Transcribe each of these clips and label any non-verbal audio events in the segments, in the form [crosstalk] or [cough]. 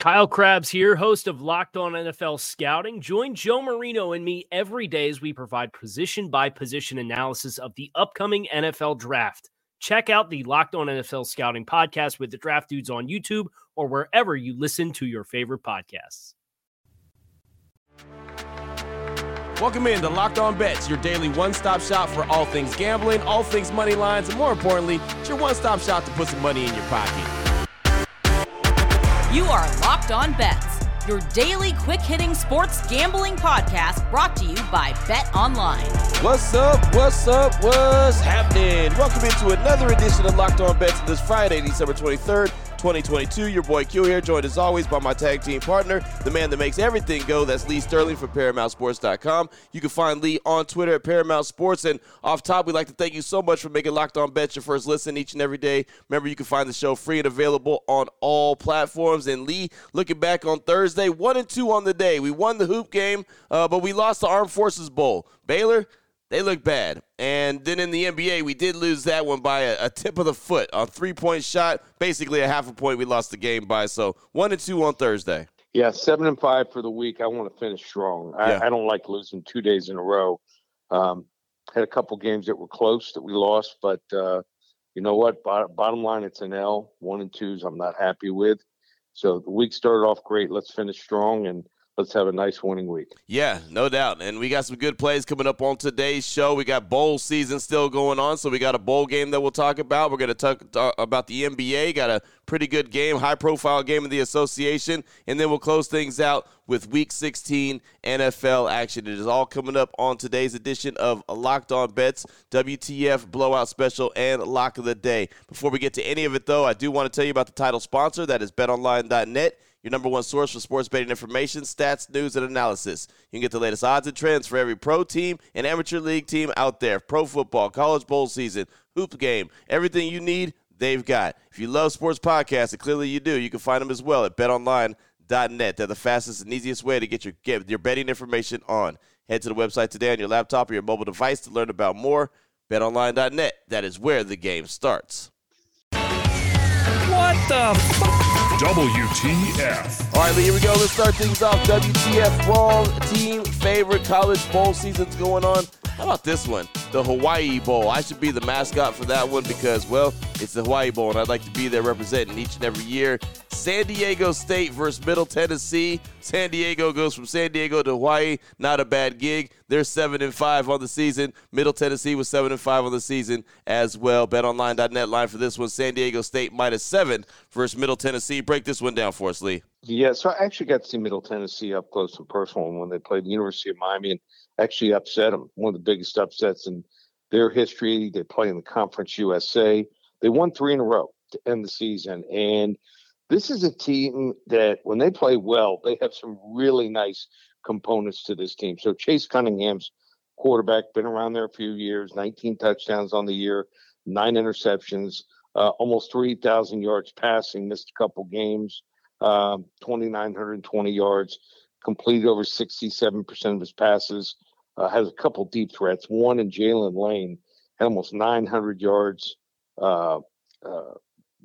Kyle Crabbs here, host of Locked On NFL Scouting. Join Joe Marino and me every day as we provide position by position analysis of the upcoming NFL draft. Check out the Locked On NFL Scouting podcast with the draft dudes on YouTube or wherever you listen to your favorite podcasts. Welcome in to Locked On Bets, your daily one stop shop for all things gambling, all things money lines, and more importantly, it's your one stop shop to put some money in your pocket. You are Locked On Bets, your daily quick hitting sports gambling podcast brought to you by Bet Online. What's up? What's up? What's happening? Welcome into another edition of Locked On Bets this Friday, December 23rd. 2022. Your boy Q here, joined as always by my tag team partner, the man that makes everything go. That's Lee Sterling from ParamountSports.com. You can find Lee on Twitter at Paramount Sports. And off top, we'd like to thank you so much for making Locked On Bets your first listen each and every day. Remember, you can find the show free and available on all platforms. And Lee, looking back on Thursday, one and two on the day. We won the hoop game, uh, but we lost the Armed Forces Bowl. Baylor, they look bad. And then in the NBA, we did lose that one by a, a tip of the foot, a three point shot, basically a half a point. We lost the game by. So one and two on Thursday. Yeah, seven and five for the week. I want to finish strong. I, yeah. I don't like losing two days in a row. Um, had a couple games that were close that we lost, but uh, you know what? bottom line, it's an L. One and twos, I'm not happy with. So the week started off great. Let's finish strong and let's have a nice winning week. Yeah, no doubt. And we got some good plays coming up on today's show. We got bowl season still going on, so we got a bowl game that we'll talk about. We're going to talk, about the NBA. Got a pretty good game, high profile game in the association. And then we'll close things out with week 16 NFL action. It is all coming up on today's edition of Locked On Bets, WTF Blowout Special, and Lock of the Day. Before we get to any of it, though, I do want to tell you about the title sponsor. That is betonline.net your number one source for sports betting information, stats, news, and analysis. You can get the latest odds and trends for every pro team and amateur league team out there. Pro football, college bowl season, hoop game, everything you need, they've got. If you love sports podcasts, and clearly you do, you can find them as well at betonline.net. They're the fastest and easiest way to get your, get your betting information on. Head to the website today on your laptop or your mobile device to learn about more. BetOnline.net. That is where the game starts. What the fuck? WTF. All right, here we go. Let's start things off. WTF wrong team favorite college bowl season's going on. How about this one? The Hawaii Bowl. I should be the mascot for that one because, well, it's the Hawaii Bowl, and I'd like to be there representing each and every year. San Diego State versus Middle Tennessee. San Diego goes from San Diego to Hawaii. Not a bad gig. They're seven and five on the season. Middle Tennessee was seven and five on the season as well. BetOnline.net line for this one: San Diego State minus seven versus Middle Tennessee. Break this one down for us, Lee. Yeah, so I actually got to see Middle Tennessee up close and personal when they played the University of Miami and actually upset them. One of the biggest upsets in their history. They play in the Conference USA. They won three in a row to end the season, and this is a team that when they play well, they have some really nice components to this team. So Chase Cunningham's quarterback, been around there a few years, 19 touchdowns on the year, nine interceptions, uh, almost 3,000 yards passing, missed a couple games, um, 2,920 yards, completed over 67% of his passes, uh, has a couple deep threats. One in Jaylin Lane had almost 900 yards uh, uh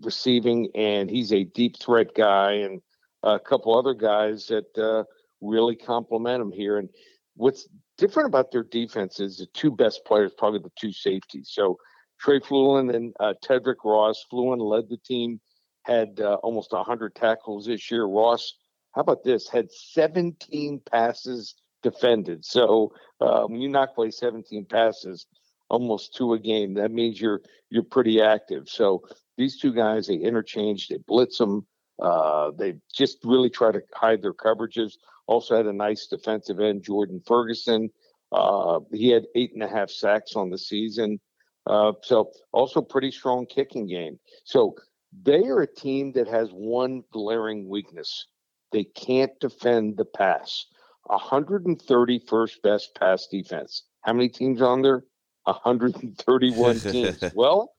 receiving, and he's a deep threat guy, and a couple other guys that uh, really complement him here. And what's different about their defense is the two best players, probably the two safeties. So Trey Fluellen and uh, Tedric Ross. Fluellen led the team, had uh, almost 100 tackles this year. Ross, how about this? Had 17 passes defended. So uh, when you knock away 17 passes, almost two a game, that means you're you're pretty active. So these two guys, they interchange, they blitz them. Uh, they just really try to hide their coverages. Also had a nice defensive end, Jordan Ferguson. Uh, he had eight and a half sacks on the season. Uh, so also pretty strong kicking game. So they are a team that has one glaring weakness. They can't defend the pass. 131st best pass defense. How many teams on there? 131 [laughs] teams. well,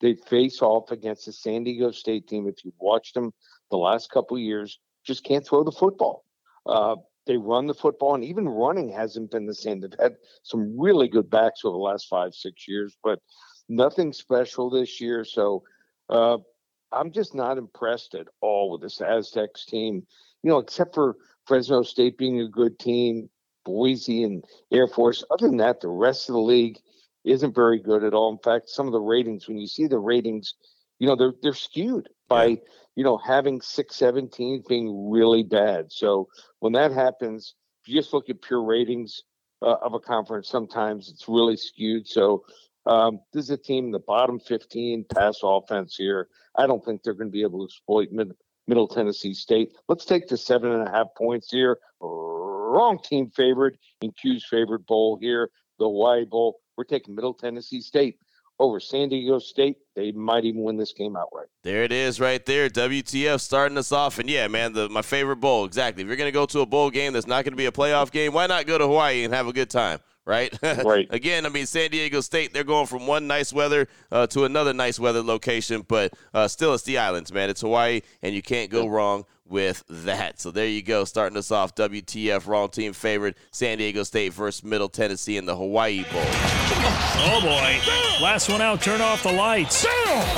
they face off against the San Diego State team. If you've watched them the last couple years, just can't throw the football. Uh, they run the football, and even running hasn't been the same. They've had some really good backs over the last five, six years, but nothing special this year. So uh, I'm just not impressed at all with this Aztecs team. You know, except for Fresno State being a good team, Boise and Air Force. Other than that, the rest of the league isn't very good at all. In fact, some of the ratings, when you see the ratings, you know, they're they're skewed by, yeah. you know, having six, seven teams being really bad. So when that happens, if you just look at pure ratings uh, of a conference, sometimes it's really skewed. So um, this is a team, the bottom 15 pass offense here. I don't think they're going to be able to exploit mid, Middle Tennessee State. Let's take the seven and a half points here. Wrong team favorite in Q's favorite bowl here, the Hawaii Bowl. We're taking Middle Tennessee State over San Diego State. They might even win this game outright. There it is, right there. WTF starting us off, and yeah, man, the, my favorite bowl. Exactly. If you're going to go to a bowl game that's not going to be a playoff game, why not go to Hawaii and have a good time? right? [laughs] Right. Again, I mean, San Diego State, they're going from one nice weather uh, to another nice weather location, but uh, still, it's the islands, man. It's Hawaii, and you can't go wrong with that. So there you go, starting us off. WTF, wrong team favorite, San Diego State versus Middle Tennessee in the Hawaii Bowl. Oh boy! Last one out. Turn off the lights.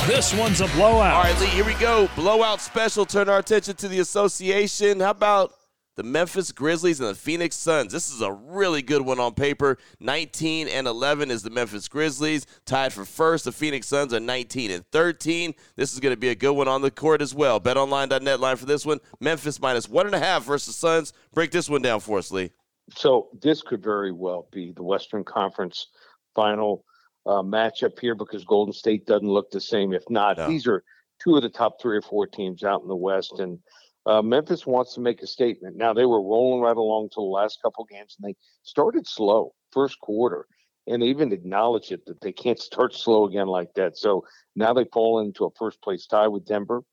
This one's a blowout. All right, Lee. Here we go. Blowout special. Turn our attention to the association. How about the Memphis Grizzlies and the Phoenix Suns. This is a really good one on paper. 19 and 11 is the Memphis Grizzlies. Tied for first, the Phoenix Suns are 19 and 13. This is going to be a good one on the court as well. BetOnline.net line for this one. Memphis minus one and a half versus Suns. Break this one down for us, Lee. So this could very well be the Western Conference final uh, matchup here because Golden State doesn't look the same. If not, no. these are two of the top three or four teams out in the West, and uh, Memphis wants to make a statement. Now they were rolling right along to the last couple games, and they started slow first quarter, and they even acknowledged it that they can't [laughs] start slow again like that. So now they fall into a first place tie with Denver,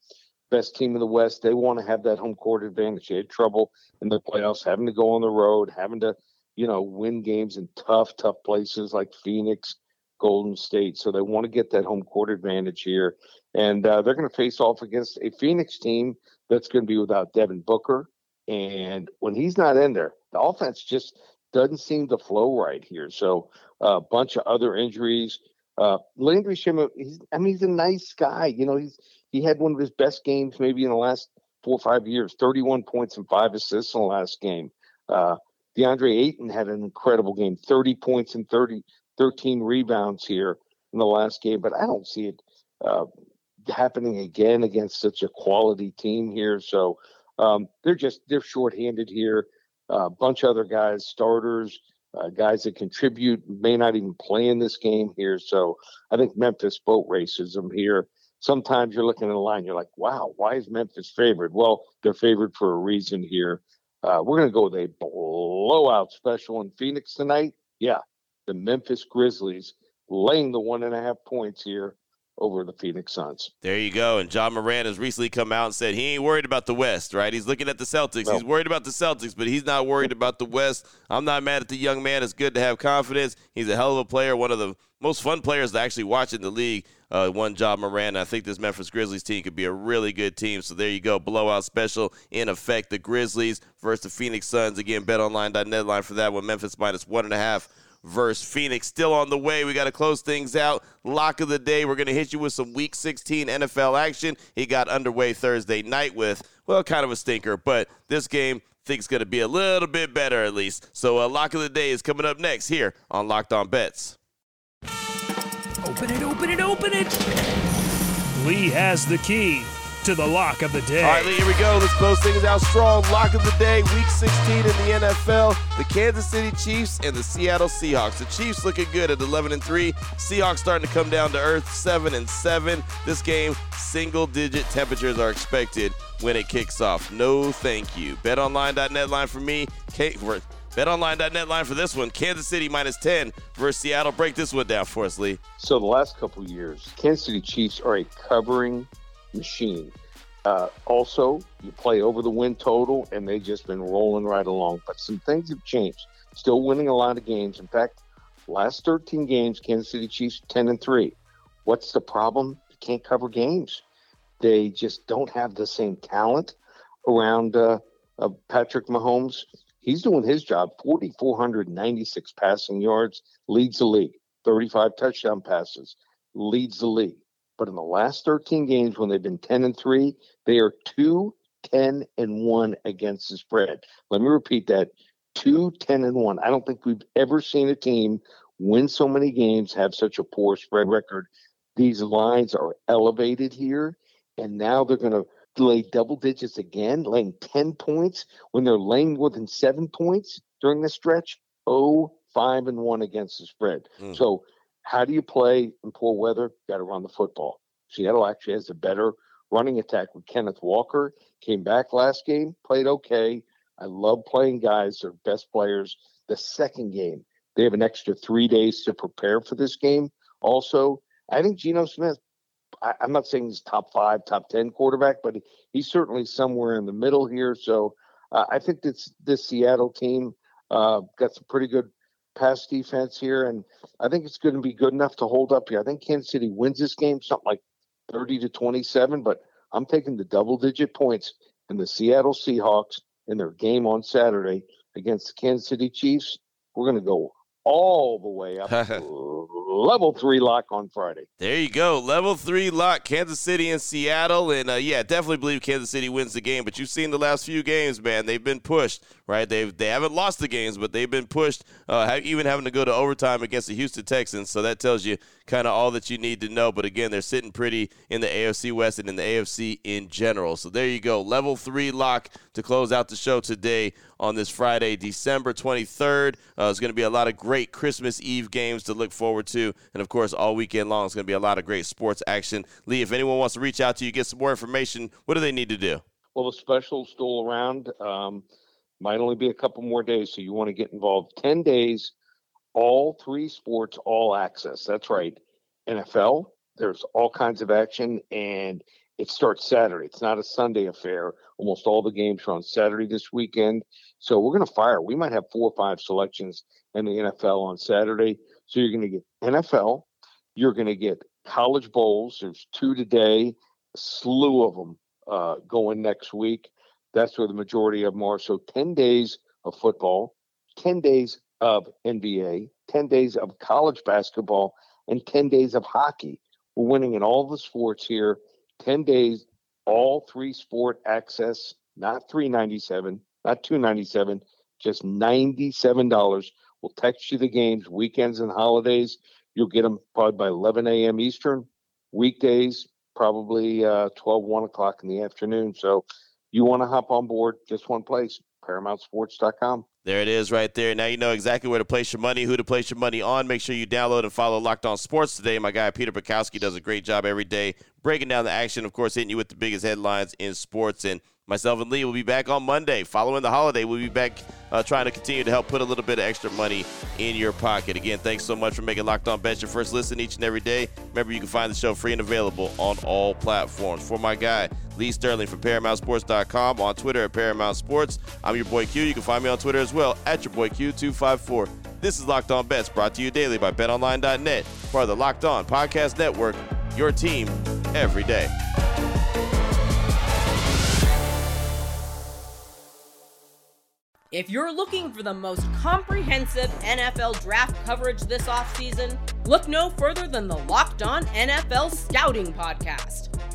best team in the West. They want to have that home court advantage. They had trouble in the playoffs, having to go on the road, having to, you know, win games in tough, tough places like Phoenix, Golden State. So they want to get that home court advantage here, and uh, they're going to face off against a Phoenix team that's going to be without Devin Booker. And when he's not in there, the offense just doesn't seem to flow right here. So a uh, bunch of other injuries. Uh, Landry Shamet, he's, I mean, he's a nice guy. You know, he's he had one of his best games maybe in the last four or five years. 31 points and five assists in the last game. Uh, DeAndre Ayton had an incredible game, 30 points and 30, 13 rebounds here in the last game. But I don't see it uh, happening again against such a quality team here. So um, they're just they're shorthanded here. A uh, bunch of other guys, starters, uh, guys that contribute, may not even play in this game here. So I think Memphis boat races them here. Sometimes you're looking at the line, you're like, wow, why is Memphis favored? Well, they're favored for a reason here. Uh, we're going to go with a blowout special in Phoenix tonight. Yeah, the Memphis Grizzlies laying the one and a half points here over the Phoenix Suns. There you go. And John Morant has recently come out and said he ain't worried about the West, right? He's looking at the Celtics. No. He's worried about the Celtics, but he's not worried about the West. I'm not mad at the young man. It's good to have confidence. He's a hell of a player, one of the most fun players to actually watch in the league. Uh, one Ja Morant. I think this Memphis Grizzlies team could be a really good team. So there you go. Blowout special in effect. The Grizzlies versus the Phoenix Suns. Again, betonline.net line for that one. Memphis minus one and a half versus Phoenix. Still on the way. We got to close things out. Lock of the day. We're going to hit you with some Week 16 NFL action. He got underway Thursday night with, well, kind of a stinker, but this game think's going to be a little bit better at least. So, uh, Lock of the Day is coming up next here on Locked On Bets. Open it, open it, open it. Lee has the key to the lock of the day. All right, Lee, here we go. Let's close things out strong. Lock of the day, week 16 in the NFL. The Kansas City Chiefs and the Seattle Seahawks. The Chiefs looking good at 11 and 3. Seahawks starting to come down to earth, 7 and 7. This game, single digit temperatures are expected when it kicks off. No, thank you. BetOnline.net line for me. Kate, BetOnline.net line for this one. Kansas City minus 10 versus Seattle. Break this one down for us, Lee. So the last couple years, Kansas City Chiefs are a covering machine. Uh, also, you play over the win total, and they've just been rolling right along. But some things have changed. Still winning a lot of games. In fact, last 13 games, Kansas City Chiefs 10 and 3. What's the problem? They can't cover games. They just don't have the same talent around uh, uh, Patrick Mahomes. He's doing his job. 4,496 passing yards, leads the league. 35 touchdown passes, leads the league. But in the last 13 games, when they've been 10 and 3, they are 2, 10, and 1 against the spread. Let me repeat that 2, 10, and 1. I don't think we've ever seen a team win so many games, have such a poor spread record. These lines are elevated here, and now they're going to lay double digits again, laying 10 points when they're laying more than seven points during the stretch. Oh, five and one against the spread. Mm. So, how do you play in poor weather? Got to run the football. Seattle actually has a better running attack with Kenneth Walker. Came back last game, played okay. I love playing guys, their best players. The second game, they have an extra three days to prepare for this game. Also, I think Geno Smith I, am not saying he's top five, top ten quarterback, but he's certainly somewhere in the middle here. So uh, I think this this Seattle team uh, got some pretty good pass defense here, and I think it's going to be good enough to hold up here. I think Kansas City wins this game, something like 30 to 27, but I'm taking the double digit points in the Seattle Seahawks in their game on Saturday against the Kansas City Chiefs. We're going to go all the way up [laughs] level three lock on Friday. There you go. Level three lock, Kansas City and Seattle. And uh, yeah, definitely believe Kansas City wins the game. But you've seen the last few games, man. They've been pushed, right? They've, they haven't lost the games, but they've been pushed, uh, even having to go to overtime against the Houston Texans. So that tells you kind of all that you need to know. But again, they're sitting pretty in the AFC West and in the AFC in general. So there you go. Level three lock to close out the show today on this Friday, December 23rd. Uh, it's going to be a lot of great Christmas Eve games to look forward to. And of course, all weekend long, it's going to be a lot of great sports action. Lee, if anyone wants to reach out to you, get some more information, what do they need to do? Well, the special's still around. Um, might only be a couple more days, so you want to get involved. 10 days, all three sports, all access. That's right. NFL, there's all kinds of action, and it starts Saturday. It's not a Sunday affair. Almost all the games are on Saturday this weekend. So we're going to fire. We might have four or five selections in the NFL on Saturday. So you're going to get NFL. You're going to get college bowls. There's two today, a slew of them uh, going next week. That's where the majority of them are. So 10 days of football, 10 days of NBA, 10 days of college basketball, and 10 days of hockey. We're winning in all the sports here. 10 days, all three sport access, not 397, not 297, just $97. We'll text you the games, weekends and holidays. You'll get them probably by 11 a.m. Eastern. Weekdays, probably uh, 12, 1 o'clock in the afternoon. So you want to hop on board, just one place, ParamountSports.com. There it is right there. Now you know exactly where to place your money, who to place your money on. Make sure you download and follow Locked On Sports today. My guy Peter Bukowski does a great job every day breaking down the action, of course, hitting you with the biggest headlines in sports. And myself and Lee will be back on Monday. Following the holiday, we'll be back uh, trying to continue to help put a little bit of extra money in your pocket. Again, thanks so much for making Locked On Bets your first listen each and every day. Remember, you can find the show free and available on all platforms. For my guy, Lee Sterling from ParamountSports.com, on Twitter at Paramount Sports. I'm your boy Q. You can find me on Twitter as well at your boy Q254. This is Locked On Bets, brought to you daily by BetOnline.net, part of the Locked On Podcast Network your team every day. If you're looking for the most comprehensive NFL draft coverage this offseason, look no further than the Locked On NFL Scouting Podcast.